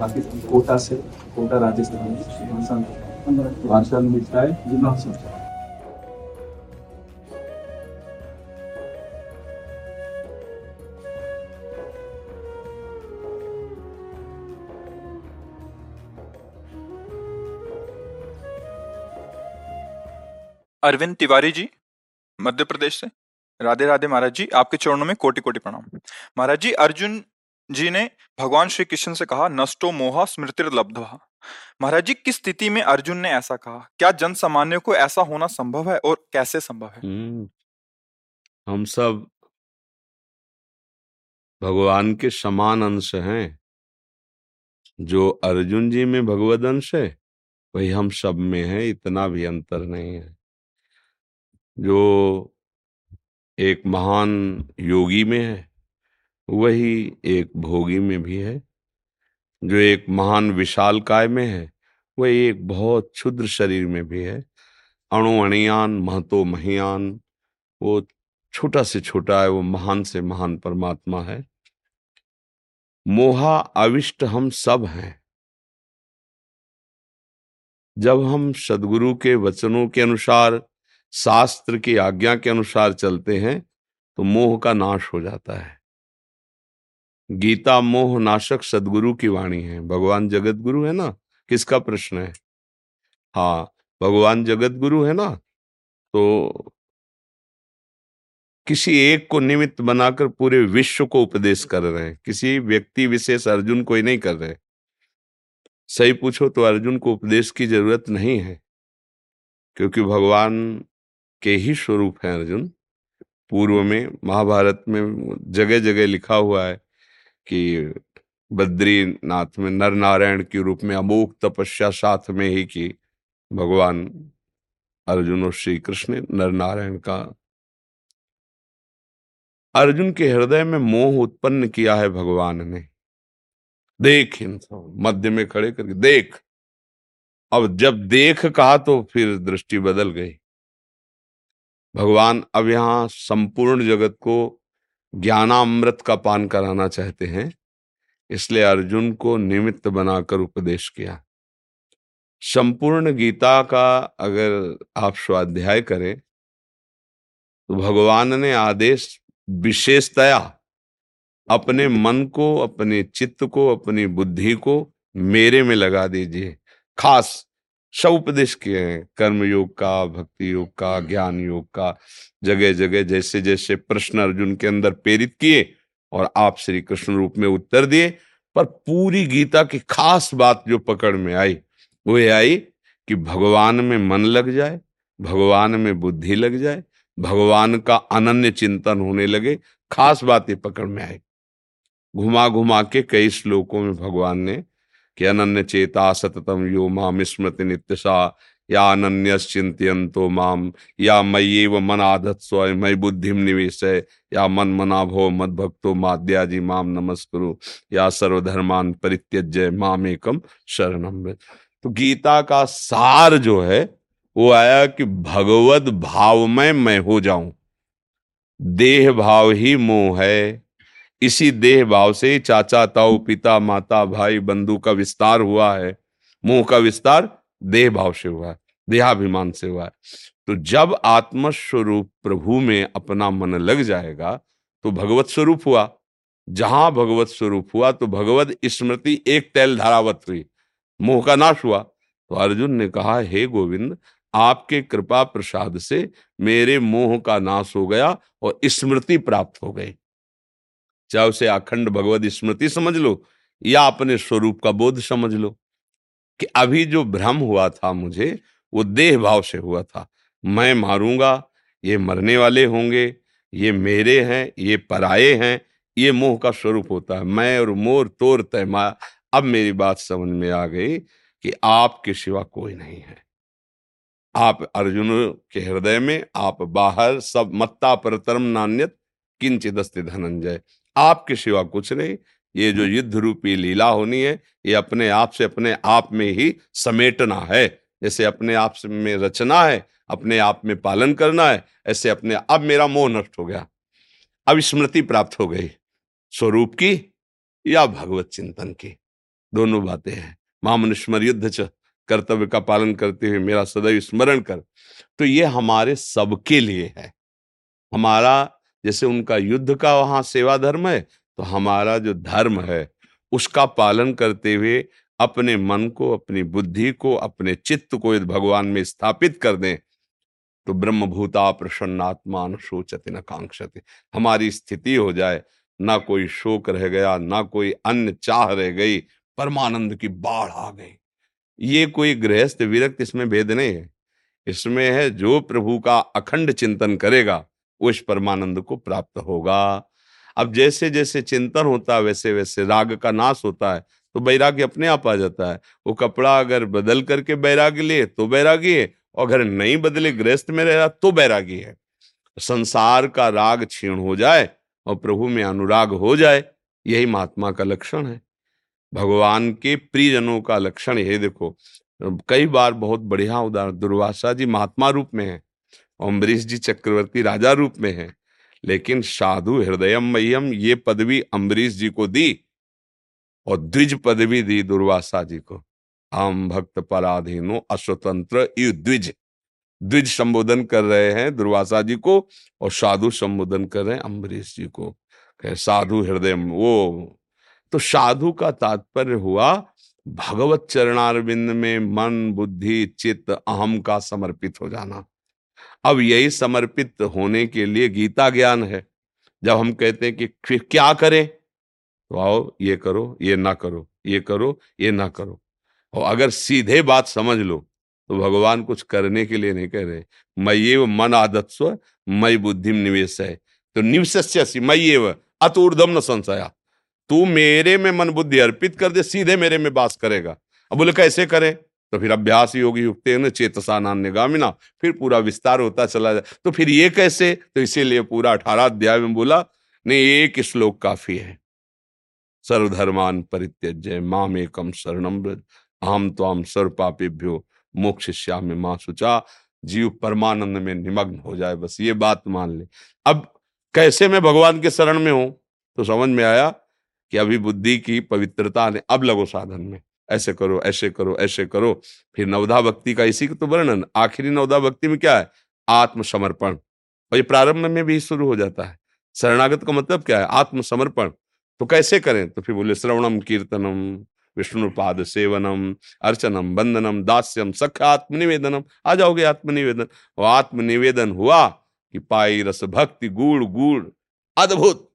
बाकी कोटा से, कोटा राजस्थान भाषण मिलता है जिला अरविंद तिवारी जी, मध्य प्रदेश से। राधे राधे महाराज जी, आपके चरणों में कोटि कोटि प्रणाम। महाराज जी, अर्जुन जी ने भगवान श्री कृष्ण से कहा नष्टो मोहा स्मृतिर लब्धवा महाराज जी किस स्थिति में अर्जुन ने ऐसा कहा? क्या जन सामान्य को ऐसा होना संभव है और कैसे संभव है? हम्म, हम सब भगवान के समान अंश हैं। जो अर्जुन जी में भगवद अंश है वही हम सब में है इतना भी अंतर नहीं है। जो एक महान योगी में है वही एक भोगी में भी है, जो एक महान विशाल काय में है, वही एक बहुत क्षुद्र शरीर में भी है। अणु अणियान, महतो महियान, वो छोटा से छोटा है, वो महान से महान परमात्मा है। मोहा अविष्ट हम सब हैं। जब हम सदगुरु के वचनों के अनुसार, शास्त्र की आज्ञा के अनुसार चलते हैं तो मोह का नाश हो जाता है। गीता मोह नाशक सदगुरु की वाणी है। भगवान जगत गुरु है ना? किसका प्रश्न है? हाँ भगवान जगत गुरु है ना? तो किसी एक को निमित्त बनाकर पूरे विश्व को उपदेश कर रहे हैं। किसी व्यक्ति विशेष अर्जुन को ही नहीं कर रहे। सही पूछो तो अर्जुन को उपदेश की ज़रूरत नहीं है। क्योंकि भगवान के ही स्वरूप हैं अर्जुन। पूर्व में, महाभारत में जगह जगह लिखा हुआ है कि बद्रीनाथ में नर नारायण के रूप में अमोक तपस्या साथ में ही की भगवान अर्जुन और श्री कृष्ण नर नारायण का। अर्जुन के हृदय में मोह उत्पन्न किया है भगवान ने। देख इन मध्य में खड़े करके देख। अब जब देख कहा तो फिर दृष्टि बदल गई। भगवान अब यहाँ संपूर्ण जगत को ज्ञानामृत का पान कराना चाहते हैं, इसलिए अर्जुन को निमित्त बनाकर उपदेश किया। संपूर्ण गीता का अगर आप स्वाध्याय करें तो भगवान ने आदेश विशेषतया अपने मन को, अपने चित्त को, अपनी बुद्धि को मेरे में लगा दीजिए, खास सब उपदेश किए हैं कर्म योग का भक्ति योग का ज्ञान योग का जगह जगह जैसे जैसे प्रश्न अर्जुन के अंदर प्रेरित किए और आप श्री कृष्ण रूप में उत्तर दिए पर पूरी गीता की खास बात जो पकड़ में आई वो ये आई कि भगवान में मन लग जाए भगवान में बुद्धि लग जाए भगवान का अनन्य चिंतन होने लगे खास बात ये पकड़ में आई। घुमा घुमा के कई श्लोकों में भगवान ने कि अनन्य चेता सततम यो माम स्मृति नित्यसा या अनन्य चिंतो माम या मई व मन आदत स्वयं मई बुद्धि निवेश या मन मना भो मद भक्तो माद्या जी माम नमस्कुरु, या सर्वधर्मान परित्यज्य माम एकम शरणम तो गीता का सार जो है, वो आया कि भगवत भाव में मैं हो जाऊँ देह भाव ही मोह है इसी देह भाव से चाचा, ताऊ, पिता, माता, भाई, बंधु का विस्तार हुआ है। मुँह का विस्तार देह भाव से हुआ है, देहाभिमान से हुआ है। तो जब आत्मस्वरूप प्रभु में अपना मन लग जाएगा तो भगवत स्वरूप हुआ। जहाँ भगवत स्वरूप हुआ तो भगवत स्मृति एक तैल धारावत हुई मोह का नाश हुआ। तो अर्जुन ने कहा, हे गोविंद, आपके कृपा प्रसाद से मेरे मोह का नाश हो गया और स्मृति प्राप्त हो गई। चाहे उसे अखंड भगवत स्मृति समझ लो, या अपने स्वरूप का बोध समझ लो, कि अभी जो भ्रम हुआ था मुझे, वो देह भाव से हुआ था। मैं मारूँगा, ये मरने वाले होंगे, ये मेरे हैं, ये पराये हैं, ये मोह का स्वरूप होता है। मैं और मोर, तोर, तय अब मेरी बात समझ में आ गई कि आपके सिवा कोई नहीं है। आप अर्जुन के हृदय में, आप बाहर, सब मत्ता परतरम नान्यत किंचित धनंजय। आपके सिवा कुछ नहीं। ये जो युद्ध रूपी लीला होनी है ये अपने आप से अपने आप में ही समेटना है। जैसे अपने आप में रचना है अपने आप में पालन करना है ऐसे अपने अब मेरा मोह नष्ट हो गया। अब स्मृति प्राप्त हो गई स्वरूप की या भगवत चिंतन की। दोनों बातें हैं। महामनुष्मर युद्ध च कर्तव्य का पालन करते हुए मेरा सदैव स्मरण कर। तो ये हमारे सबके लिए है। हमारा जैसे उनका युद्ध का वहाँ सेवा धर्म है तो हमारा जो धर्म है, उसका पालन करते हुए अपने मन को, अपनी बुद्धि को, अपने चित्त को यदि भगवान में स्थापित कर दें तो ब्रह्मभूता प्रसन्नात्मा अनुशोचते न कांक्षते हमारी स्थिति हो जाए, ना कोई शोक रह गया, ना कोई अन्य चाह रह गई, परमानंद की बाढ़ आ गई। ये कोई गृहस्थ विरक्त इसमें भेद नहीं है। इसमें है जो प्रभु का अखंड चिंतन करेगा इस परमानंद को प्राप्त होगा। अब जैसे जैसे चिंतन होता है वैसे वैसे राग का नाश होता है तो बैराग्य अपने आप आ जाता है। वो कपड़ा अगर बदल करके बैराग्य ले तो बैरागी है, और अगर नहीं बदले गृहस्थ में रह रहा तो बैरागी है। संसार का राग क्षीण हो जाए, और प्रभु में अनुराग हो जाए, यही महात्मा का लक्षण है। भगवान के प्रियजनों का लक्षण ये देखो। कई बार बहुत बढ़िया उदाहरण दुर्वासा जी महात्मा रूप में है। अम्बरीश जी चक्रवर्ती राजा रूप में है, लेकिन साधु हृदयम मह्यम ये पदवी अम्बरीश जी को दी और द्विज पदवी दी दुर्वासा जी को। आम भक्त पराधीनो अस्वतंत्र द्विज। द्विज संबोधन कर रहे हैं दुर्वासा जी को और साधु संबोधन कर रहे हैं अम्बरीश जी को। साधु हृदय वो तो साधु का तात्पर्य हुआ, भगवत चरणारविंद में मन, बुद्धि, चित्त, अहम का समर्पित हो जाना। अब यही समर्पित होने के लिए गीता ज्ञान है। जब हम कहते हैं कि क्या करें? तो आओ, ये करो, ये ना करो, ये करो, ये ना करो। और अगर सीधे बात समझ लो तो भगवान कुछ करने के लिए नहीं कह रहे। मैं ये मन आदत स्व मई बुद्धि निवेश है तो निवस्य मई ये अतुर्धम न संशया। तू मेरे में मन बुद्धि अर्पित कर दे, सीधे मेरे में बास करेगा। अब बोले, कैसे करें? तो फिर अभ्यास योगी युक्त न चेतसा नान्य गामिना फिर पूरा विस्तार होता चला जाए तो फिर ये कैसे? तो इसीलिए पूरा अठारह अध्याय में बोला, नहीं, एक श्लोक काफ़ी है। सर्वधर्मान परित्यज्य, माम एकम शरणम अहम तो हम सर्व पापेभ्यो मोक्ष श्याम माँ सुचा जीव परमानंद में निमग्न हो जाए, बस ये बात मान ले। अब कैसे मैं भगवान के शरण में हूँ? तो समझ में आया कि अभी बुद्धि की पवित्रता ने अब लगो साधन में ऐसे करो ऐसे करो ऐसे करो। फिर नवधा भक्ति का इसी का तो वर्णन, आखिरी नवधा भक्ति में क्या है? आत्मसमर्पण। और ये प्रारंभ में भी शुरू हो जाता है। शरणागत का मतलब क्या है? आत्मसमर्पण। तो कैसे करें? तो फिर बोले, श्रवणम, कीर्तनम, विष्णुपाद सेवनम, अर्चनम बंदनम दास्यम सख आत्मनिवेदनम। आ जाओगे आत्मनिवेदन। और आत्मनिवेदन हुआ कि पाई रस भक्ति गुड़ गुड़ अद्भुत,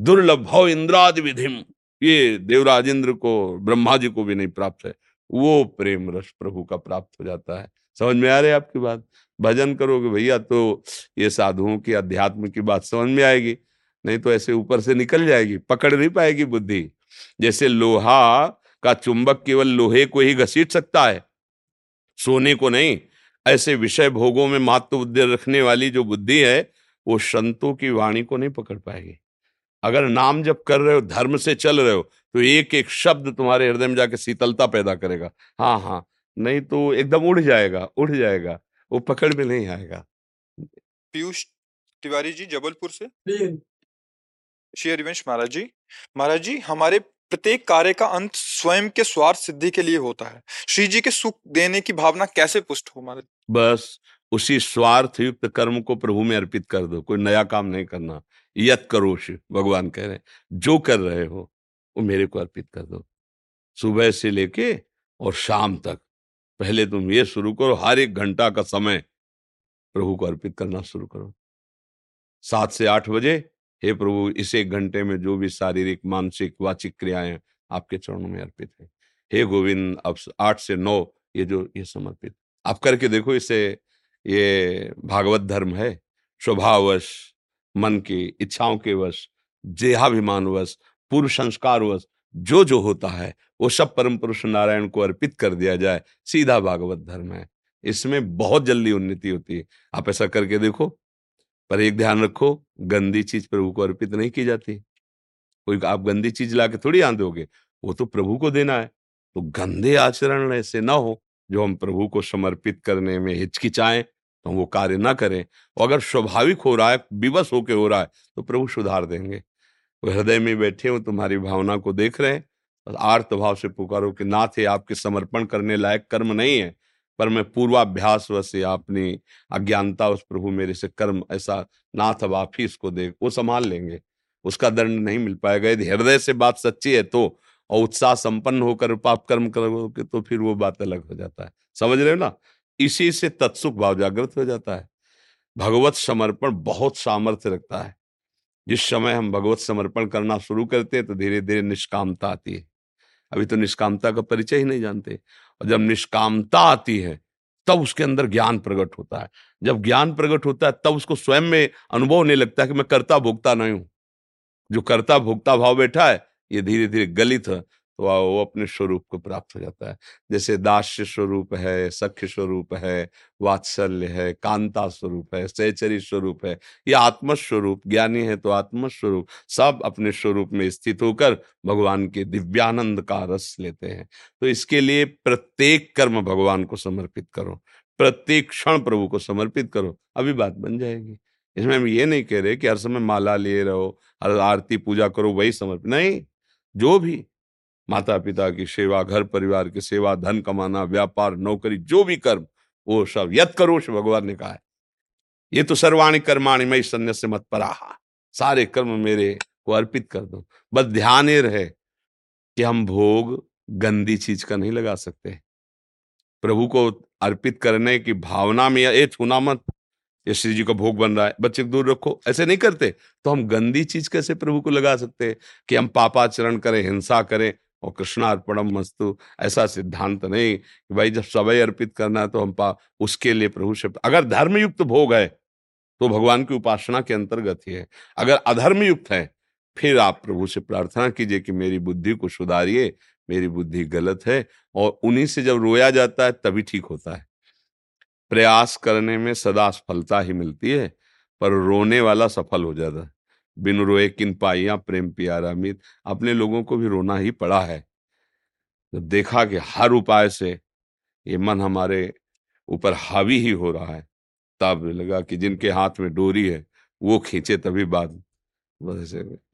दुर्लभ भव इंद्रादि विधिम ये देवराज इंद्र को ब्रह्मा जी को भी नहीं प्राप्त है। वो प्रेम रस प्रभु का प्राप्त हो जाता है। समझ में आ रही है आपकी बात? भजन करोगे भैया तो ये साधुओं की, अध्यात्म की बात समझ में आएगी। नहीं तो ऐसे ऊपर से निकल जाएगी, पकड़ नहीं पाएगी बुद्धि। जैसे लोहा का चुंबक केवल लोहे को ही घसीट सकता है, सोने को नहीं, ऐसे विषय भोगों में मात्र बुद्धि रखने वाली जो बुद्धि है, वो संतों की वाणी को नहीं पकड़ पाएगी। अगर नाम जब कर रहे हो धर्म से चल रहे हो तो एक एक शब्द तुम्हारे हृदय में जाके शीतलता पैदा करेगा। हाँ हाँ नहीं तो एकदम उड़ जाएगा उड़ जाएगा वो पकड़ में नहीं आएगा। पीयूष तिवारी जी जबलपुर से? श्री हरिवंश महाराज जी। महाराज जी हमारे प्रत्येक कार्य का अंत स्वयं के स्वार्थ सिद्धि के लिए होता है। श्री जी के सुख देने की भावना कैसे पुष्ट हो महाराज? बस उसी स्वार्थ युक्त कर्म को प्रभु में अर्पित कर दो कोई नया काम नहीं करना। यत करो भगवान कह रहे हैं, जो कर रहे हो, वो मेरे को अर्पित कर दो। सुबह से लेके और शाम तक, पहले तुम ये शुरू करो, हर एक घंटा का समय प्रभु को अर्पित करना शुरू करो। सात से आठ बजे, हे प्रभु, इस एक घंटे में जो भी शारीरिक, मानसिक, वाचिक क्रियाएँ आपके चरणों में अर्पित है। हे गोविंद, अब आठ से नौ, ये जो, ये समर्पित। आप करके देखो, इसे, ये भागवत धर्म है, स्वभावश मन के इच्छाओं के वश जेहाभिमानवश पूर्व संस्कार वश जो जो होता है, वो सब परम पुरुष नारायण को अर्पित कर दिया जाए, सीधा भागवत धर्म है। इसमें बहुत जल्दी उन्नति होती है। आप ऐसा करके देखो, पर एक ध्यान रखो, गंदी चीज़ प्रभु को अर्पित नहीं की जाती। कोई आप गंदी चीज़ ला के थोड़ी आन दोगे वो तो प्रभु को देना है। तो गंदे आचरण ऐसे ना हो, जो हम प्रभु को समर्पित करने में हिचकिचाएँ तो वो कार्य ना करें। और अगर स्वाभाविक हो रहा है विवश होके हो रहा है तो प्रभु सुधार देंगे। वो हृदय में बैठे हो, तुम्हारी भावना को देख रहे हैं आर्त भाव से पुकारो कि नाथ ये आपके समर्पण करने लायक कर्म नहीं है, पर मैं पूर्वाभ्यास से अपनी अज्ञानता उस प्रभु मेरे से कर्म, ऐसा नाथ अब आप ही इसको देख, वो संभाल लेंगे। उसका दंड नहीं मिल पाएगा। यदि हृदय से बात सच्ची है तो और उत्साह संपन्न होकर पाप कर्म करोगे तो फिर वो बात अलग हो जाता है। समझ रहे हो ना? इसी से तत्सुख भाव जागृत हो जाता है। भगवत समर्पण बहुत सामर्थ्य रखता है। जिस समय हम भगवत समर्पण करना शुरू करते हैं तो धीरे धीरे निष्कामता आती है। अभी तो निष्कामता का परिचय ही नहीं जानते। और जब निष्कामता आती है, तब उसके अंदर ज्ञान प्रकट होता है। जब ज्ञान प्रकट होता है, तब उसको स्वयं में अनुभव होने लगता है कि मैं कर्ता भोगता नहीं हूँ। जो कर्ता भोगता भाव बैठा है, ये धीरे धीरे गलित है। तो वो अपने स्वरूप को प्राप्त हो जाता है। जैसे दास्य स्वरूप है, सख्य स्वरूप है, वात्सल्य है, कांता स्वरूप है, सहचरी स्वरूप है, ये आत्मस्वरूप, ज्ञानी है तो आत्मस्वरूप, सब अपने स्वरूप में स्थित होकर भगवान के दिव्यानंद का रस लेते हैं। तो इसके लिए प्रत्येक कर्म भगवान को समर्पित करो, प्रत्येक क्षण प्रभु को समर्पित करो, अभी बात बन जाएगी। इसमें हम ये नहीं कह रहे कि हर समय माला लिए रहो, हर आरती पूजा करो, वही समर्पित नहीं, जो भी माता पिता की सेवा घर परिवार की सेवा, धन कमाना, व्यापार, नौकरी, जो भी कर्म, वो सब यद करो भगवान ने कहा है। ये तो सर्वाणी कर्माणी मई सन्या से मत पराहा। सारे कर्म मेरे को अर्पित कर दो। बस ध्यान ये रहे कि हम भोग गंदी चीज़ का नहीं लगा सकते। प्रभु को अर्पित करने की भावना में ये छूना मत। ये श्री जी का भोग बन रहा है, बच्चे को दूर रखो। ऐसे नहीं करते। तो हम गंदी चीज़ कैसे प्रभु को लगा सकते कि हम पापाचरण करें, हिंसा करें और कृष्णार्पणम मस्तु। ऐसा सिद्धांत नहीं कि भाई जब सवय अर्पित करना है तो हम पा, उसके लिए प्रभु से, अगर धर्मयुक्त भोग है तो भगवान की उपासना के अंतर्गत ही है। अगर अधर्मयुक्त है, फिर आप प्रभु से प्रार्थना कीजिए कि मेरी बुद्धि को सुधारिए, मेरी बुद्धि गलत है और उन्हीं से जब रोया जाता है, तभी ठीक होता है। प्रयास करने में सदा सफलता ही मिलती है, पर रोने वाला सफल हो जाता है। बिन रोए किन पाइया, प्रेम प्यारा मित। अपने लोगों को भी रोना ही पड़ा है। जब देखा कि हर उपाय से ये मन हमारे ऊपर हावी ही हो रहा है, तब लगा कि जिनके हाथ में डोरी है, वो खींचे तभी बात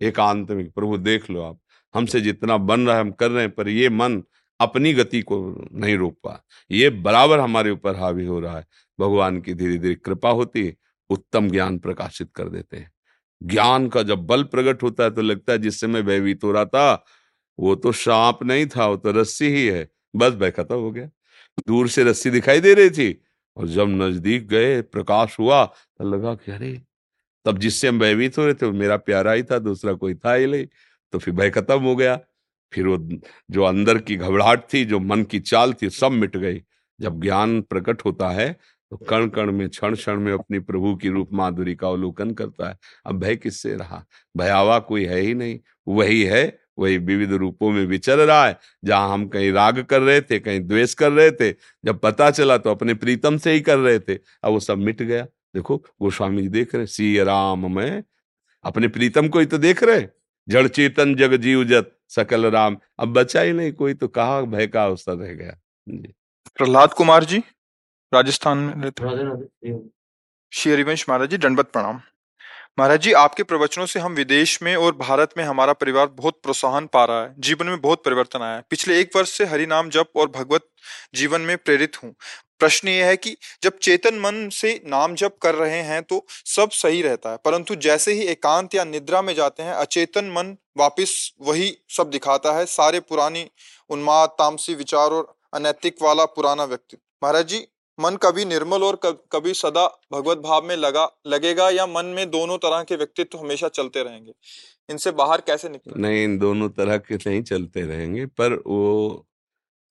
एकांत में प्रभु, देख लो आप, हमसे जितना बन रहा है, हम कर रहे हैं, पर ये मन अपनी गति को नहीं रोक पा। ये बराबर हमारे ऊपर हावी हो रहा है। भगवान की धीरे धीरे कृपा होती है, उत्तम ज्ञान प्रकाशित कर देते हैं। ज्ञान का जब बल प्रकट होता है तो लगता है जिससे मैं भयभीत हो रहा था, वो तो सांप नहीं था, वो तो रस्सी ही है। बस भय खत्म हो गया। दूर से रस्सी दिखाई दे रही थी और जब नज़दीक गए, प्रकाश हुआ तो लगा कि अरे, तब जिससे हम भयभीत हो रहे थे, वो मेरा प्यारा ही था, दूसरा कोई था ही नहीं। तो फिर भय खत्म हो गया। फिर वो जो अंदर की घबराहट थी, जो मन की चाल थी, सब मिट गई। जब ज्ञान प्रकट होता है तो कण कण में क्षण क्षण में अपनी प्रभु की रूप माधुरी का अवलोकन करता है। अब भय किससे रहा? भयावा कोई है ही नहीं। वही है, वही विविध रूपों में विचर रहा है। जहाँ हम कहीं राग कर रहे थे, कहीं द्वेष कर रहे थे, जब पता चला तो अपने प्रीतम से ही कर रहे थे। अब वो सब मिट गया। देखो, गोस्वामी जी देख रहे सी राम में। अपने प्रीतम को ही तो देख रहे जड़ चेतन जग जीव जत, सकल राम। अब बचा ही नहीं कोई तो कहा भय का अवसर रह गया? प्रहलाद कुमार जी? राजस्थान में रहते श्री हरिवंश महाराज जी दंडवत प्रणाम। महाराज जी आपके प्रवचनों से हम विदेश में और भारत में हमारा परिवार बहुत प्रोत्साहन पा रहा है जीवन में बहुत परिवर्तन आया है। पिछले एक वर्ष से हरि नाम जप और भगवत जीवन में प्रेरित हूँ। प्रश्न ये है कि जब चेतन मन से नाम जप कर रहे हैं तो सब सही रहता है परंतु जैसे ही एकांत या निद्रा में जाते हैं अचेतन मन वापिस वही सब दिखाता है सारे पुरानी उन्माद तामसी विचार और अनैतिक वाला पुराना व्यक्ति। महाराज जी मन कभी निर्मल और कभी सदा भगवत भाव में लगा, लगेगा या मन में दोनों तरह के व्यक्तित्व हमेशा चलते रहेंगे? इनसे बाहर कैसे निकले? नहीं, इन दोनों तरह के नहीं चलते रहेंगे, पर वो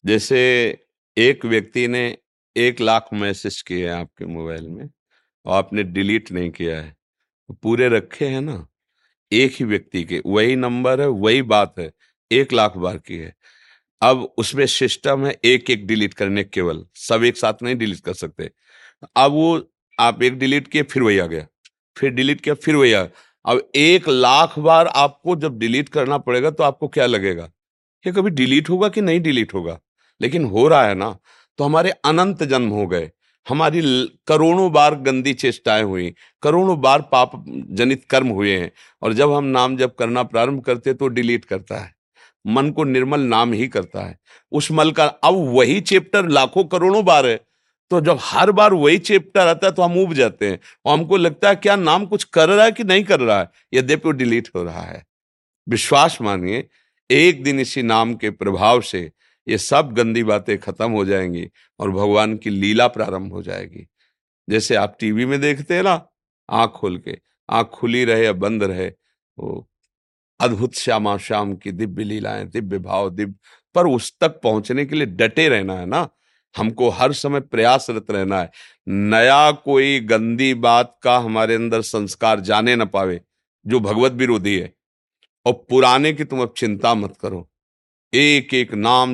जैसे एक व्यक्ति ने एक लाख मैसेज किए आपके मोबाइल में, और आपने डिलीट नहीं किया है पूरे रखे हैं ना, एक ही व्यक्ति के, वही नंबर है, वही बात है, एक लाख बार की है। अब उसमें सिस्टम है एक एक डिलीट करने केवल। सब एक साथ नहीं डिलीट कर सकते। अब वो आप एक डिलीट किए, फिर वही आ गया। फिर डिलीट किया, फिर वही आ अब एक लाख बार आपको जब डिलीट करना पड़ेगा तो आपको क्या लगेगा? कि कभी डिलीट होगा कि नहीं डिलीट होगा? लेकिन हो रहा है ना तो हमारे अनंत जन्म हो गए। हमारी करोड़ों बार गंदी चेष्टाएँ हुई, करोड़ों बार पाप जनित कर्म हुए हैं। और जब हम नाम जब करना प्रारंभ करते तो डिलीट करता है। मन को निर्मल नाम ही करता है। उस मल का, अब वही चैप्टर लाखों करोड़ों बार है। तो जब हर बार वही चैप्टर आता है तो हम उब जाते हैं। और हमको लगता है क्या नाम कुछ कर रहा है कि नहीं कर रहा है? यद्यपि डिलीट हो रहा है। विश्वास मानिए, एक दिन इसी नाम के प्रभाव से ये सब गंदी बातें खत्म हो जाएँगी और भगवान की लीला प्रारंभ हो जाएगी। जैसे आप टीवी में देखते हैं ना, आँख खोल के, आँख खुली रहे या बंद रहे, वो अद्भुत श्यामा श्याम की दिव्य लीलाएँ, दिव्य भाव, दिव्य। पर उस तक पहुँचने के लिए डटे रहना है ना? हमको हर समय प्रयासरत रहना है। नया कोई गंदी बात का हमारे अंदर संस्कार जाने ना पावे, जो भगवत विरोधी है। और पुराने की तुम अब चिंता मत करो। एक एक नाम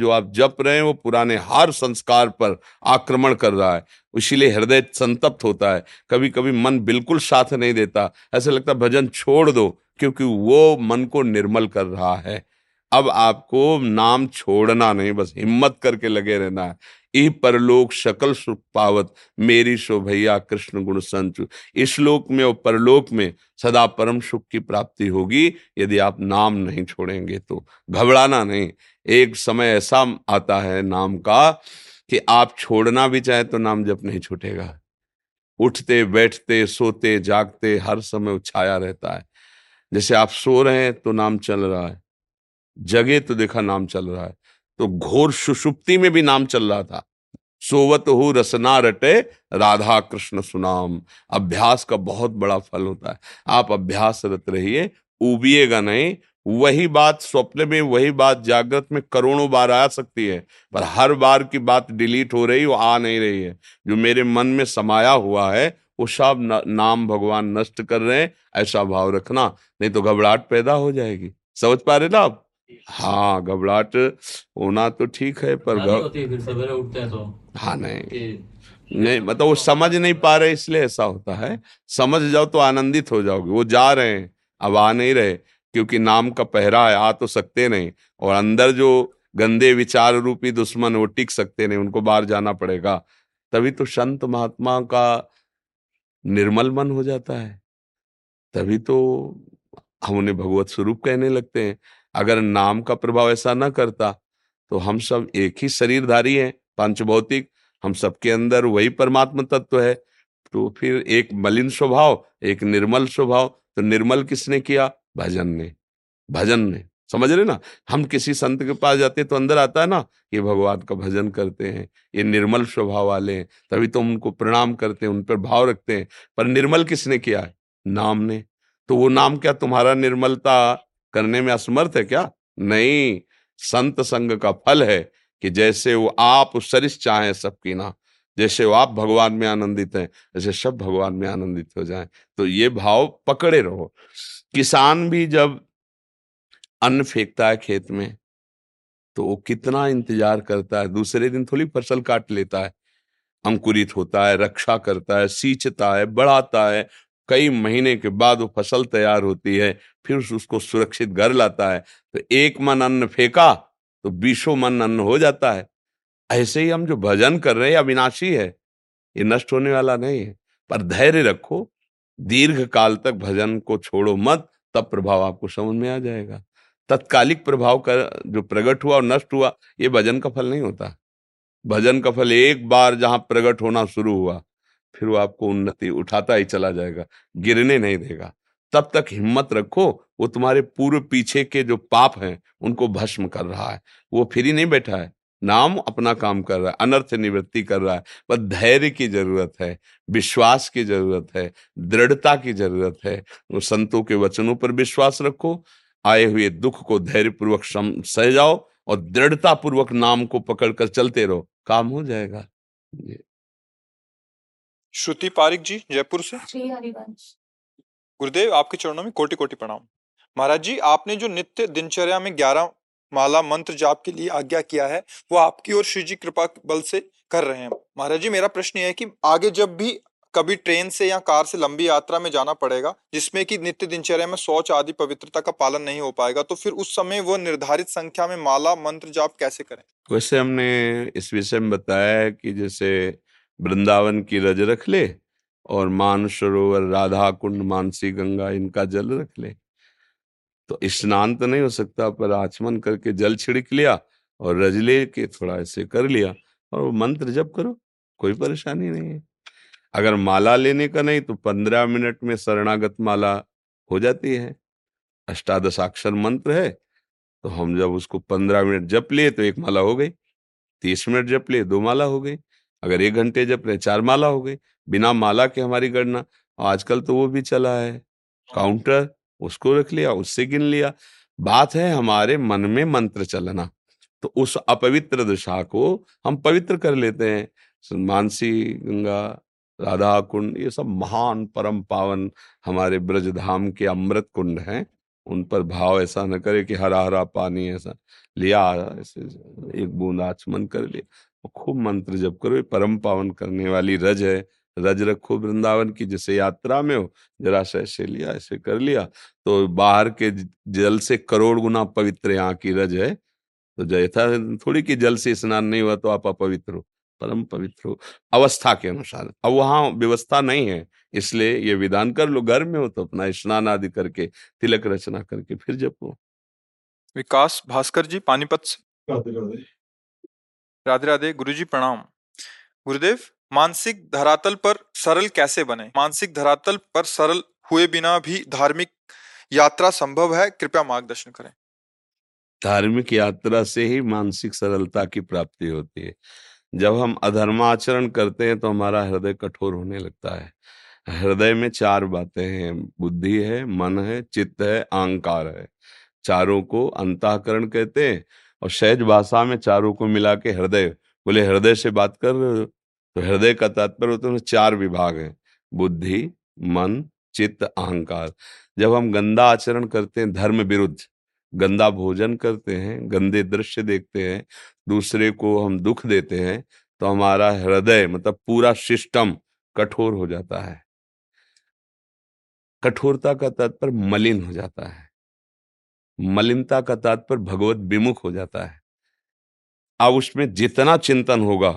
जो आप जप रहे हैं, वो पुराने हार संस्कार पर आक्रमण कर रहा है। इसीलिए हृदय संतप्त होता है। कभी कभी मन बिल्कुल साथ नहीं देता। ऐसा लगता भजन छोड़ दो, क्योंकि वो मन को निर्मल कर रहा है। अब आपको नाम छोड़ना नहीं, बस हिम्मत करके लगे रहना है। ई परलोक शकल सुख पावत, मेरी शोभैया कृष्ण गुण संचु। इस लोक में और परलोक में सदा परम सुख की प्राप्ति होगी। यदि आप नाम नहीं छोड़ेंगे तो घबराना नहीं। एक समय ऐसा आता है नाम का कि आप छोड़ना भी चाहे तो नाम जब नहीं छूटेगा। उठते, बैठते, सोते, जागते, हर समय छाया रहता है। जैसे आप सो रहे हैं तो नाम चल रहा है। जगे तो देखा नाम चल रहा है। तो घोर सुषुप्ति में भी नाम चल रहा था। सोवत हो रसना रटे, राधा कृष्ण सुनाम। अभ्यास का बहुत बड़ा फल होता है। आप अभ्यासरत रहिए, उबिएगा नहीं। वही बात स्वप्न में, वही बात जागृत में करोड़ों बार आ सकती है, पर हर बार की बात डिलीट हो रही, वो आ नहीं रही है। जो मेरे मन में समाया हुआ है, वो सब नाम भगवान नष्ट कर रहे हैं, ऐसा भाव रखना, नहीं तो घबराहट पैदा हो जाएगी। समझ पा रहे ना आप? हाँ घबराहट होना तो ठीक है पर फिर सवेरे उठते हैं तो। हाँ नहीं। नहीं मतलब वो समझ नहीं पा रहे इसलिए ऐसा होता है। समझ जाओ तो आनंदित हो जाओगे। वो जा रहे हैं अब आ नहीं रहे क्योंकि नाम का पहरा है आ तो सकते नहीं और अंदर जो गंदे विचार रूपी दुश्मन वो टिक सकते नहीं उनको बाहर जाना पड़ेगा। तभी तो संत महात्मा का निर्मल मन हो जाता है। तभी तो हम उन्हें भगवत स्वरूप कहने लगते हैं। अगर नाम का प्रभाव ऐसा ना करता तो हम सब एक ही शरीरधारी हैं, पंचभौतिक, हम सबके अंदर वही परमात्मा तत्व है। तो फिर एक मलिन स्वभाव, एक निर्मल स्वभाव तो निर्मल किसने किया? भजन ने। भजन ने। समझ रहे ना? हम किसी संत के पास जाते तो अंदर आता है ना ये भगवान का भजन करते हैं, ये निर्मल स्वभाव वाले हैं, तभी तो उनको प्रणाम करते हैं, उन पर भाव रखते हैं। पर निर्मल किसने किया? है नाम ने। तो वो नाम क्या तुम्हारा निर्मलता करने में असमर्थ है क्या? नहीं। संत संग का फल है कि जैसे वो आप सरिस चाहे सबकी ना, जैसे वो आप भगवान में आनंदित हैं जैसे सब भगवान में आनंदित हो जाएँ। तो ये भाव पकड़े रहो। किसान भी जब अन्न फेंकता है खेत में तो वो कितना इंतज़ार करता है। दूसरे दिन थोड़ी फ़सल काट लेता है, अंकुरित होता है, रक्षा करता है, सींचता है, बढ़ाता है कई महीने के बाद वो फ़सल तैयार होती है, फिर उसको सुरक्षित घर लाता है। तो एक मन अन्न फेंका तो बीसों मन अन्न हो जाता है। ऐसे ही हम जो भजन कर रहे हैं, अविनाशी है, ये नष्ट होने वाला नहीं है। पर धैर्य रखो, दीर्घ काल तक भजन को छोड़ो मत, तब प्रभाव आपको समझ में आ जाएगा। तत्कालिक प्रभाव का जो प्रकट हुआ और नष्ट हुआ, ये भजन का फल नहीं होता। भजन का फल एक बार जहाँ प्रकट होना शुरू हुआ फिर वो आपको उन्नति उठाता ही चला जाएगा, गिरने नहीं देगा। तब तक हिम्मत रखो, वो तुम्हारे पूर्व पीछे के जो पाप हैं, उनको भस्म कर रहा है। वो फिर नहीं बैठा है। नाम अपना काम कर रहा है, अनर्थ निवृत्ति कर रहा है। बस धैर्य की ज़रूरत है, विश्वास की ज़रूरत है, दृढ़ता की ज़रूरत है। वो संतों के वचनों पर विश्वास रखो, आए हुए दुख को धैर्य पूर्वक सह जाओ और दृढ़ता पूर्वक नाम को पकड़कर चलते रहो। काम हो जाएगा। श्रुति पारिक जी जयपुर से। गुरुदेव आपके चरणों में कोटि कोटि प्रणाम। महाराज जी आपने जो नित्य दिनचर्या में ग्यारह माला मंत्र जाप के लिए आज्ञा किया है वो आपकी और श्री जी कृपा बल से कर रहे हैं। महाराज जी मेरा प्रश्न यह है कि आगे जब भी कभी ट्रेन से या कार से लंबी यात्रा में जाना पड़ेगा जिसमें कि नित्य दिनचर्या में शौच आदि पवित्रता का पालन नहीं हो पाएगा तो फिर उस समय वो निर्धारित संख्या में माला मंत्र जाप कैसे करें? वैसे हमने इस विषय में बताया कि जैसे वृंदावन की रज रख ले और मान सरोवर राधा कुंड मानसी गंगा इनका जल रख ले। तो स्नान तो नहीं हो सकता, पर आचमन करके जल छिड़क लिया और रज ले के थोड़ा ऐसे कर लिया और मंत्र जप करो, कोई परेशानी नहीं है। अगर माला लेने का नहीं तो पंद्रह मिनट में शरणागत माला हो जाती है। अष्टादशाक्षर मंत्र है तो हम जब उसको पंद्रह मिनट जप लिए तो एक माला हो गई, तीस मिनट जप लिए, दो माला हो गई। अगर एक घंटे जप रहे, चार माला हो गई, बिना माला के हमारी गणना, आजकल तो वो भी चला है। काउंटर, उसको रख लिया, उससे गिन लिया। बात है हमारे मन में मंत्र चलना। तो उस अपवित्र दशा को हम पवित्र कर लेते हैं। मानसी, गंगा, राधा कुंड, ये सब महान परम पावन हमारे ब्रज धाम के अमृत कुंड हैं। उन पर भाव ऐसा न करे कि हरा हरा पानी ऐसा, लिया ऐसे, एक बूंद आचमन कर लिया। खूब मंत्र जब करो। परम पावन करने वाली रज है। रज रखो वृंदावन की जैसे यात्रा में हो जरा सा ऐसे लिया ऐसे कर लिया। तो बाहर के जल से करोड़ गुना पवित्र यहाँ की रज है। तो जैसा थोड़ी कि जल से स्नान नहीं हुआ तो आप अपवित्र हो। परम पवित्र हो। अवस्था के अनुसार। अब वहाँ व्यवस्था नहीं है इसलिए ये विधान कर लो। घर में हो तो अपना स्नान आदि करके तिलक रचना करके फिर जपो। विकास भास्कर जी पानीपत से। राधे राधे गुरु जी प्रणाम। गुरुदेव, मानसिक धरातल पर सरल कैसे बने? मानसिक धरातल पर सरल हुए बिना भी धार्मिक यात्रा संभव है? कृपया मार्गदर्शन करें। धार्मिक यात्रा से ही मानसिक सरलता की प्राप्ति होती है। जब हम अधर्माचरण करते हैं तो हमारा हृदय कठोर होने लगता है। हृदय में चार बातें हैं। बुद्धि है, मन है, चित्त है, अहंकार है। चारों को अंताकरण कहते हैं। और सहज भाषा में चारों को मिला के हृदय। बोले, हृदय से बात कर रहे हो? तो हृदय का तात्पर्य होता है चार विभाग हैं, बुद्धि, मन, चित्त, अहंकार। जब हम गंदा आचरण करते हैं, धर्म विरुद्ध, गंदा भोजन करते हैं, गंदे दृश्य देखते हैं, दूसरे को हम दुख देते हैं तो हमारा हृदय मतलब पूरा सिस्टम कठोर हो जाता है। कठोरता का तात्पर्य मलिन हो जाता है। मलिनता का तात्पर्य भगवत विमुख हो जाता है। अब उसमें जितना चिंतन होगा,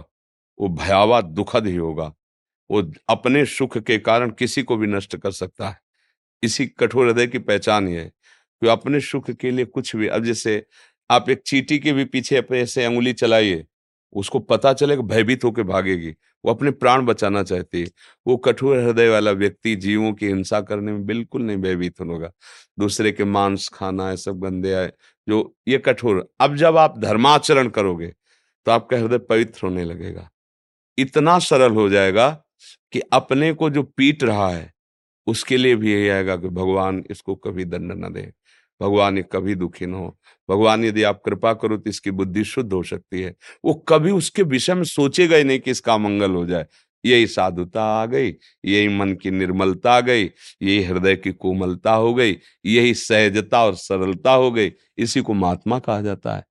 वो भयावह दुखद ही होगा। वो अपने सुख के कारण किसी को भी नष्ट कर सकता है। इसी कठोर हृदय की पहचान ये है कि अपने सुख के लिए कुछ भी। अब जैसे आप एक चीटी के भी पीछे अपने ऐसे अंगुली चलाइए उसको पता चलेगा भयभीत होकर भागेगी। वो अपने प्राण बचाना चाहती है। वो कठोर हृदय वाला व्यक्ति जीवों की हिंसा करने में बिल्कुल नहीं भयभीत होगा। दूसरे के मांस, खाना है सब गंदे आए, जो ये कठोर। अब जब आप धर्माचरण करोगे तो आपका हृदय पवित्र होने लगेगा। इतना सरल हो जाएगा कि अपने को जो पीट रहा है, उसके लिए भी यही आएगा कि भगवान इसको कभी दंड न दे। भगवान ये कभी दुखी न हो। भगवान यदि आप कृपा करो तो इसकी बुद्धि शुद्ध हो सकती है। वो कभी उसके विषय में सोचेगा ही नहीं कि इसका मंगल हो जाए। यही साधुता आ गई, यही मन की निर्मलता आ गई, यही हृदय की कोमलता हो गई, यही सहजता और सरलता हो गई, इसी को महात्मा कहा जाता है।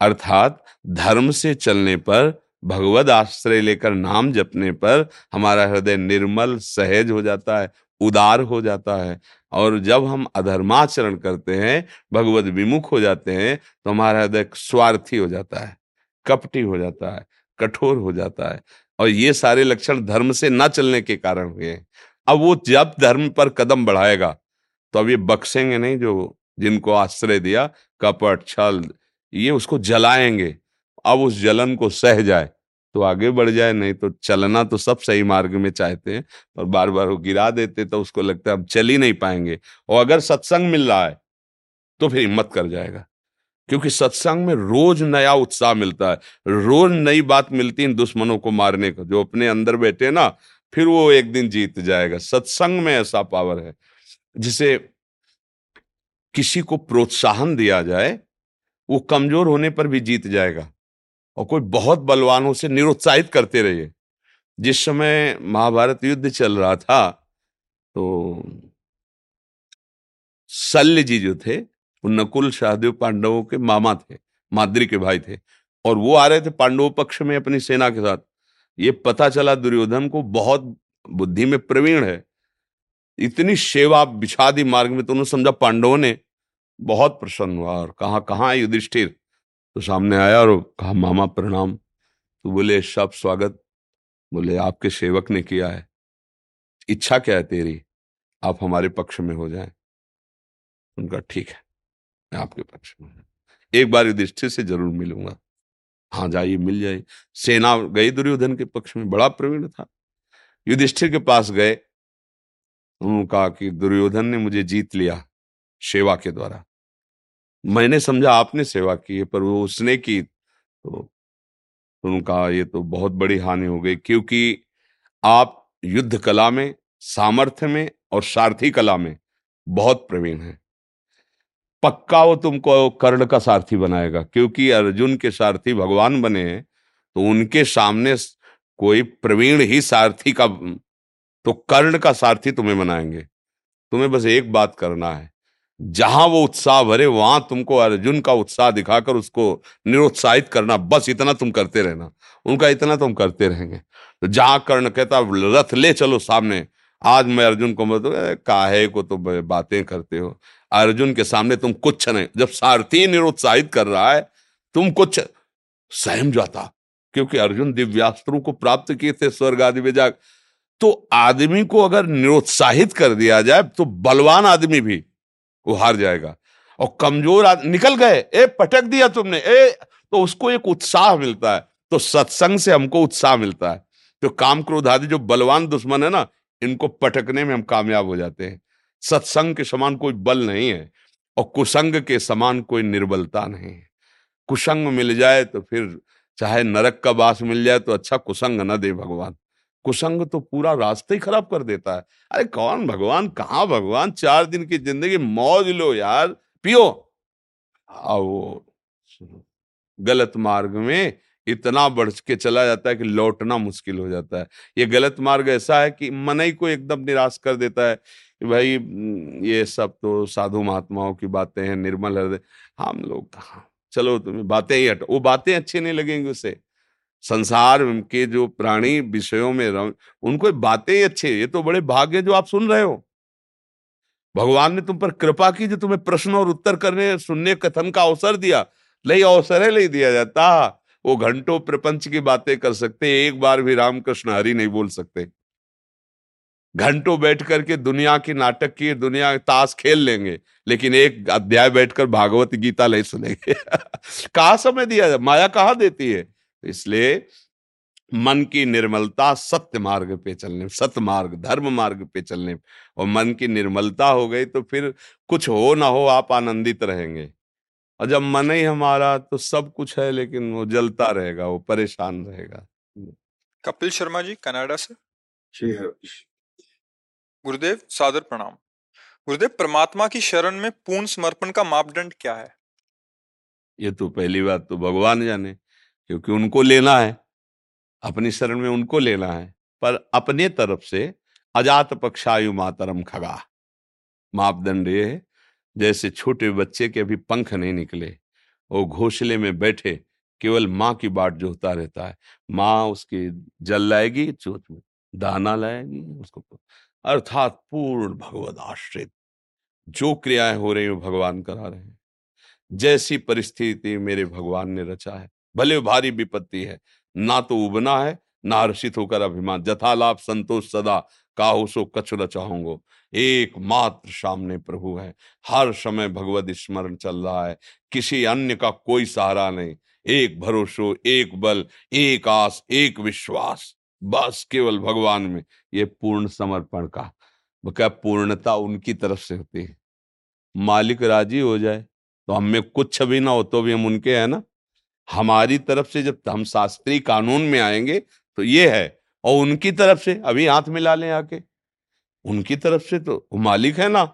अर्थात धर्म से चलने पर भगवत आश्रय लेकर नाम जपने पर हमारा हृदय निर्मल, सहज हो जाता है। उदार हो जाता है और जब हम अधर्माचरण करते हैं भगवत विमुख हो जाते हैं तो हमारा हृदय स्वार्थी हो जाता है, कपटी हो जाता है, कठोर हो जाता है और ये सारे लक्षण धर्म से न चलने के कारण हुए हैं। अब वो जब धर्म पर कदम बढ़ाएगा तो अब ये बख्शेंगे नहीं जो जिनको आश्रय दिया, कपट, छल, ये उसको जलाएँगे, अब उस जलन को सह जाए। तो आगे बढ़ जाए, नहीं तो चलना तो सब सही मार्ग में चाहते हैं और बार बार वो गिरा देते तो उसको लगता है अब चल ही नहीं पाएँगे। और अगर सत्संग मिल रहा है तो फिर हिम्मत कर जाएगा। क्योंकि सत्संग में रोज नया उत्साह मिलता है। रोज नई बात मिलती है दुश्मनों को मारने का। जो अपने अंदर बैठे ना, फिर वो एक दिन जीत जाएगा। सत्संग में ऐसा पावर है, जिसे किसी को प्रोत्साहन दिया जाए, वो कमज़ोर होने पर भी जीत जाएगा। और कोई बहुत बलवानों से निरुत्साहित करते रहिए। जिस समय महाभारत युद्ध चल रहा था तो शल्य जी जो थे, वो नकुल शाहदेव पांडवों के मामा थे, माद्री के भाई थे, और वो आ रहे थे पांडव पक्ष में अपनी सेना के साथ। ये पता चला दुर्योधन को बहुत बुद्धि में प्रवीण है। इतनी सेवा बिछादी मार्ग में तो उन्होंने समझा पांडवों ने बहुत प्रसन्न हुआ, और कहा कहाँ युधिष्ठिर? तो सामने आया और कहा, मामा, प्रणाम। तो बोले, सब स्वागत। बोले, आपके सेवक ने किया है। इच्छा क्या है तेरी? आप हमारे पक्ष में हो जाए। उनका ठीक है, मैं आपके पक्ष में एक बार युधिष्ठिर से ज़रूर मिलूँगा। हाँ जाइए, मिल जाइए। सेना गई दुर्योधन के पक्ष में, बड़ा प्रवीण था। युधिष्ठिर के पास गए। उन्होंने कहा कि दुर्योधन ने मुझे जीत लिया, सेवा के द्वारा। मैंने समझा आपने सेवा की है, पर वो उसने की तो उन्होंने कहा, ये तो बहुत बड़ी हानि हो गई। क्योंकि आप युद्ध कला में, सामर्थ्य में और सारथी कला में बहुत प्रवीण हैं। पक्का वो तुमको कर्ण का सारथी बनाएगा, क्योंकि अर्जुन के सारथी भगवान बने हैं तो उनके सामने कोई प्रवीण ही सारथी का तो कर्ण का सारथी तुम्हें बनाएँगे। तुम्हें बस एक बात करना है जहाँ वो उत्साह भरे, वहाँ तुमको अर्जुन का उत्साह दिखाकर उसको निरुत्साहित करना। बस इतना तुम करते रहना। उनका इतना तुम करते रहेंगे। तो जहाँ कर्ण कहता, रथ ले चलो सामने। आज मैं अर्जुन को मतलब काहे को तो बातें करते हो? अर्जुन के सामने तुम कुछ नहीं। जब सारथी निरुत्साहित कर रहा है, तुम कुछ सहम जाता। क्योंकि अर्जुन दिव्यास्त्रों को प्राप्त किए थे स्वर्ग आदि में जा तो आदमी को अगर निरुत्साहित कर दिया जाए तो बलवान आदमी भी वो हार जाएगा। और कमज़ोर निकल गए। ए, पटक दिया तुमने। ए तो उसको एक उत्साह मिलता है। तो सत्संग से हमको उत्साह मिलता है। तो काम क्रोध आदि जो बलवान दुश्मन है ना, इनको पटकने में हम कामयाब हो जाते हैं। सत्संग के समान कोई बल नहीं है और कुसंग के समान कोई निर्बलता नहीं है। कुसंग मिल जाए तो फिर चाहे नरक का बास मिल जाए तो अच्छा कुसंग न दे भगवान। कुसंग तो पूरा रास्ते ही खराब कर देता है। अरे कौन भगवान? कहाँ भगवान? चार दिन की ज़िंदगी मौज लो यार। पियो। आओ। गलत मार्ग में इतना बढ़ के चला जाता है कि लौटना मुश्किल हो जाता है। ये गलत मार्ग ऐसा है कि मन ही को एकदम निराश कर देता है कि भाई ये सब तो साधु महात्माओं की बातें हैं, निर्मल हृदय। हम लोग कहा? चलो, तुम्हें बातें ही हटो वो बातें अच्छी नहीं लगेंगी उसे। संसार के जो प्राणी विषयों में रह, उनको बातें अच्छी ये तो बड़े भाग्य जो आप सुन रहे हो। भगवान ने तुम पर कृपा की जो तुम्हें प्रश्न और उत्तर करने, सुनने, कथन का अवसर दिया। नहीं, अवसर है नहीं दिया जाता। वो घंटों प्रपंच की बातें कर सकते एक बार भी रामकृष्ण हरि नहीं बोल सकते। घंटों बैठ करके दुनिया की नाटक की, दुनिया ताश खेल लेंगे, लेकिन एक अध्याय बैठकर भागवत गीता नहीं सुनेंगे। कहा समय दिया? जाए माया कहा देती है? इसलिए मन की निर्मलता सत्य मार्ग पे चलने सत्य मार्ग धर्म मार्ग पे चलने। और मन की निर्मलता हो गई तो फिर कुछ हो ना हो आप आनंदित रहेंगे। और जब मन ही हमारा तो सब कुछ है लेकिन वो जलता रहेगा वो परेशान रहेगा। कपिल शर्मा जी कनाडा से? जी। गुरुदेव सादर प्रणाम। गुरुदेव परमात्मा की शरण में पूर्ण समर्पण का मापदंड क्या है? ये तो पहली बात तो भगवान जाने। क्योंकि उनको लेना है। अपनी शरण में उनको लेना है। पर अपने तरफ़ से अजात पक्षायु मातरम खगा। मापदंड ये है, जैसे छोटे बच्चे के अभी पंख नहीं निकले, वो घोसले में बैठे, केवल माँ की बाट जोता रहता है। माँ उसकी जल लाएगी चोट में दाना लाएगी, उसको अर्थात पूर्ण भगवत आश्रित। जो क्रियाएँ हो रही हो भगवान करा रहे हैं। जैसी परिस्थिति मेरे भगवान ने रचा है भले भारी विपत्ति है। ना तो उबना है, ना हर्षित होकर अभिमान। जथा लाभ संतोष सदा, काहू सो कछुल चाहूंगो। एक मात्र सामने प्रभु है। हर समय भगवत स्मरण चल रहा है। किसी अन्य का कोई सहारा नहीं। एक भरोसो, एक बल, एक आस, एक विश्वास। बस केवल भगवान में ये पूर्ण समर्पण का, क्या पूर्णता उनकी तरफ़ से होती है? मालिक राज़ी हो जाए तो हमें कुछ भी ना हो तो भी हम उनके हैं ना? हमारी तरफ़ से जब हम शास्त्रीय कानून में आएँगे तो ये है, और उनकी तरफ़ से, अभी हाथ मिला लें आके, उनकी तरफ़ से तो मालिक है ना,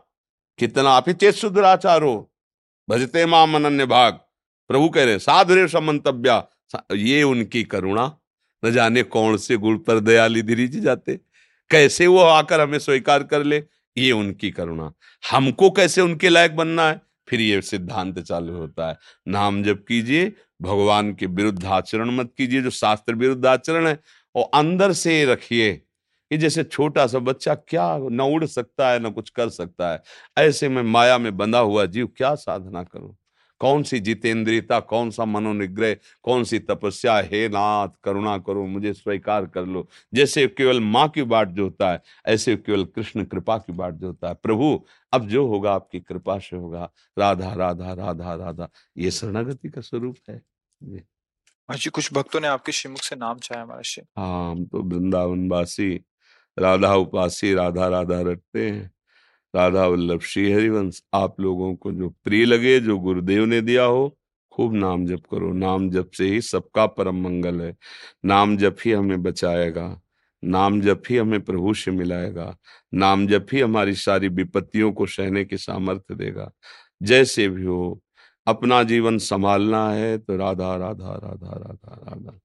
कितना आप ही चेत शुद्राचार हो। भजते माम अनन्य भाग, प्रभु कह रहे साधुरे समंतव्या ये उनकी करुणा, न जाने कौन से गुण पर दयाली धीरी जी जाते, कैसे वो आकर हमें स्वीकार कर ले, ये उनकी करुणा। हमको कैसे उनके लायक बनना है? फिर ये सिद्धांत चालू होता है। नाम जब कीजिए, भगवान के विरुद्ध आचरण मत कीजिए, जो शास्त्र विरुद्ध आचरण है, और अंदर से रखिए कि जैसे छोटा सा बच्चा क्या न उड़ सकता है, न कुछ कर सकता है। ऐसे में माया में बंधा हुआ जीव क्या साधना करूँ? कौन सी जितेंद्रियता, कौन सा मनोनिग्रह, कौन सी तपस्या? हे नाथ, करुणा करो, मुझे स्वीकार कर लो। जैसे केवल माँ की बाट जो होता है, ऐसे केवल कृष्ण कृपा की बाट जो होता है। प्रभु अब जो होगा आपकी कृपा से होगा। राधा राधा राधा राधा। ये शरणागति का स्वरूप है। जी। कुछ भक्तों ने आपके श्रीमुख से नाम चाहे हमारे हाँ हम तो वृंदावन वासी राधा उपासी राधा राधा रटते हैं। राधा वल्लभ श्री हरिवंश आप लोगों को जो प्रिय लगे जो गुरुदेव ने दिया हो खूब नाम जप करो। नाम जप से ही सबका परम मंगल है। नाम जप ही हमें बचाएगा। नाम जप ही हमें प्रभु से मिलाएगा। नाम जप ही हमारी सारी विपत्तियों को सहने के सामर्थ्य देगा। जैसे भी हो, अपना जीवन संभालना है तो राधा राधा राधा राधा राधा।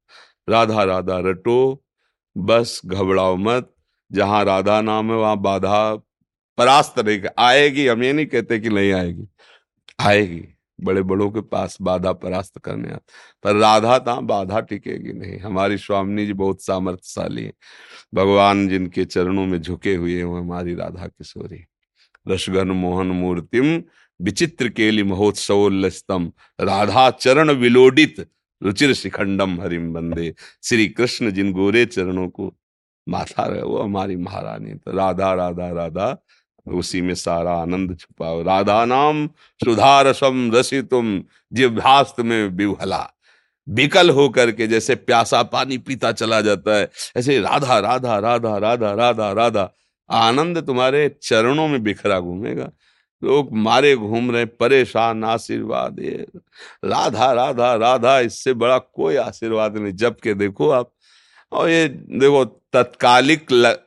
राधा राधा रटो, बस घबराओ मत। जहाँ राधा नाम है, वहाँ बाधा परास्त नहीं आएगी, हम ये नहीं कहते कि नहीं आएगी। आएगी। बड़े बड़ों के पास बाधा परास्त करने आते। पर राधा था बाधा टिकेगी नहीं। हमारी स्वामी जी बहुत सामर्थ्यशाली है। भगवान जिनके चरणों में झुके हुए हैं हमारी राधा किशोरी रसगन मोहन मूर्तिम विचित्र केली महोत्सवोल्लस्तम। राधा चरण विलोडित रुचिर शिखंडम हरिम बंदे श्री कृष्ण जिन गोरे चरणों को माथा रहे, वो हमारी महारानी तो राधा राधा राधा उसी में सारा आनंद छुपा राधा नाम सुधारसम रसितुम जिभास्त में विभला विकल होकर के जैसे प्यासा पानी पीता चला जाता है। ऐसे राधा राधा राधा राधा राधा राधा, आनंद तुम्हारे चरणों में बिखरा घूमेगा। लोग मारे घूम रहे परेशान, आशीर्वाद राधा राधा राधा, इससे बड़ा कोई आशीर्वाद नहीं। जब के देखो आप और ये देखो तत्कालिक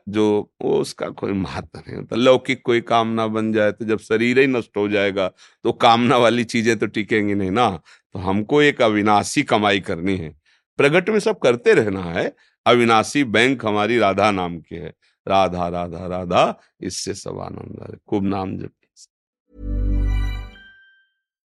जो, वो उसका कोई महत्व नहीं होता। लौकिक कोई कामना बन जाए तो जब शरीर ही नष्ट हो जाएगा तो कामना वाली चीज़ें तो टिकेंगी नहीं ना। तो हमको एक अविनाशी कमाई करनी है। प्रगट में सब करते रहना है। अविनाशी बैंक हमारी राधा नाम की है। राधा राधा राधा, इससे सब आनंद खूब नाम जप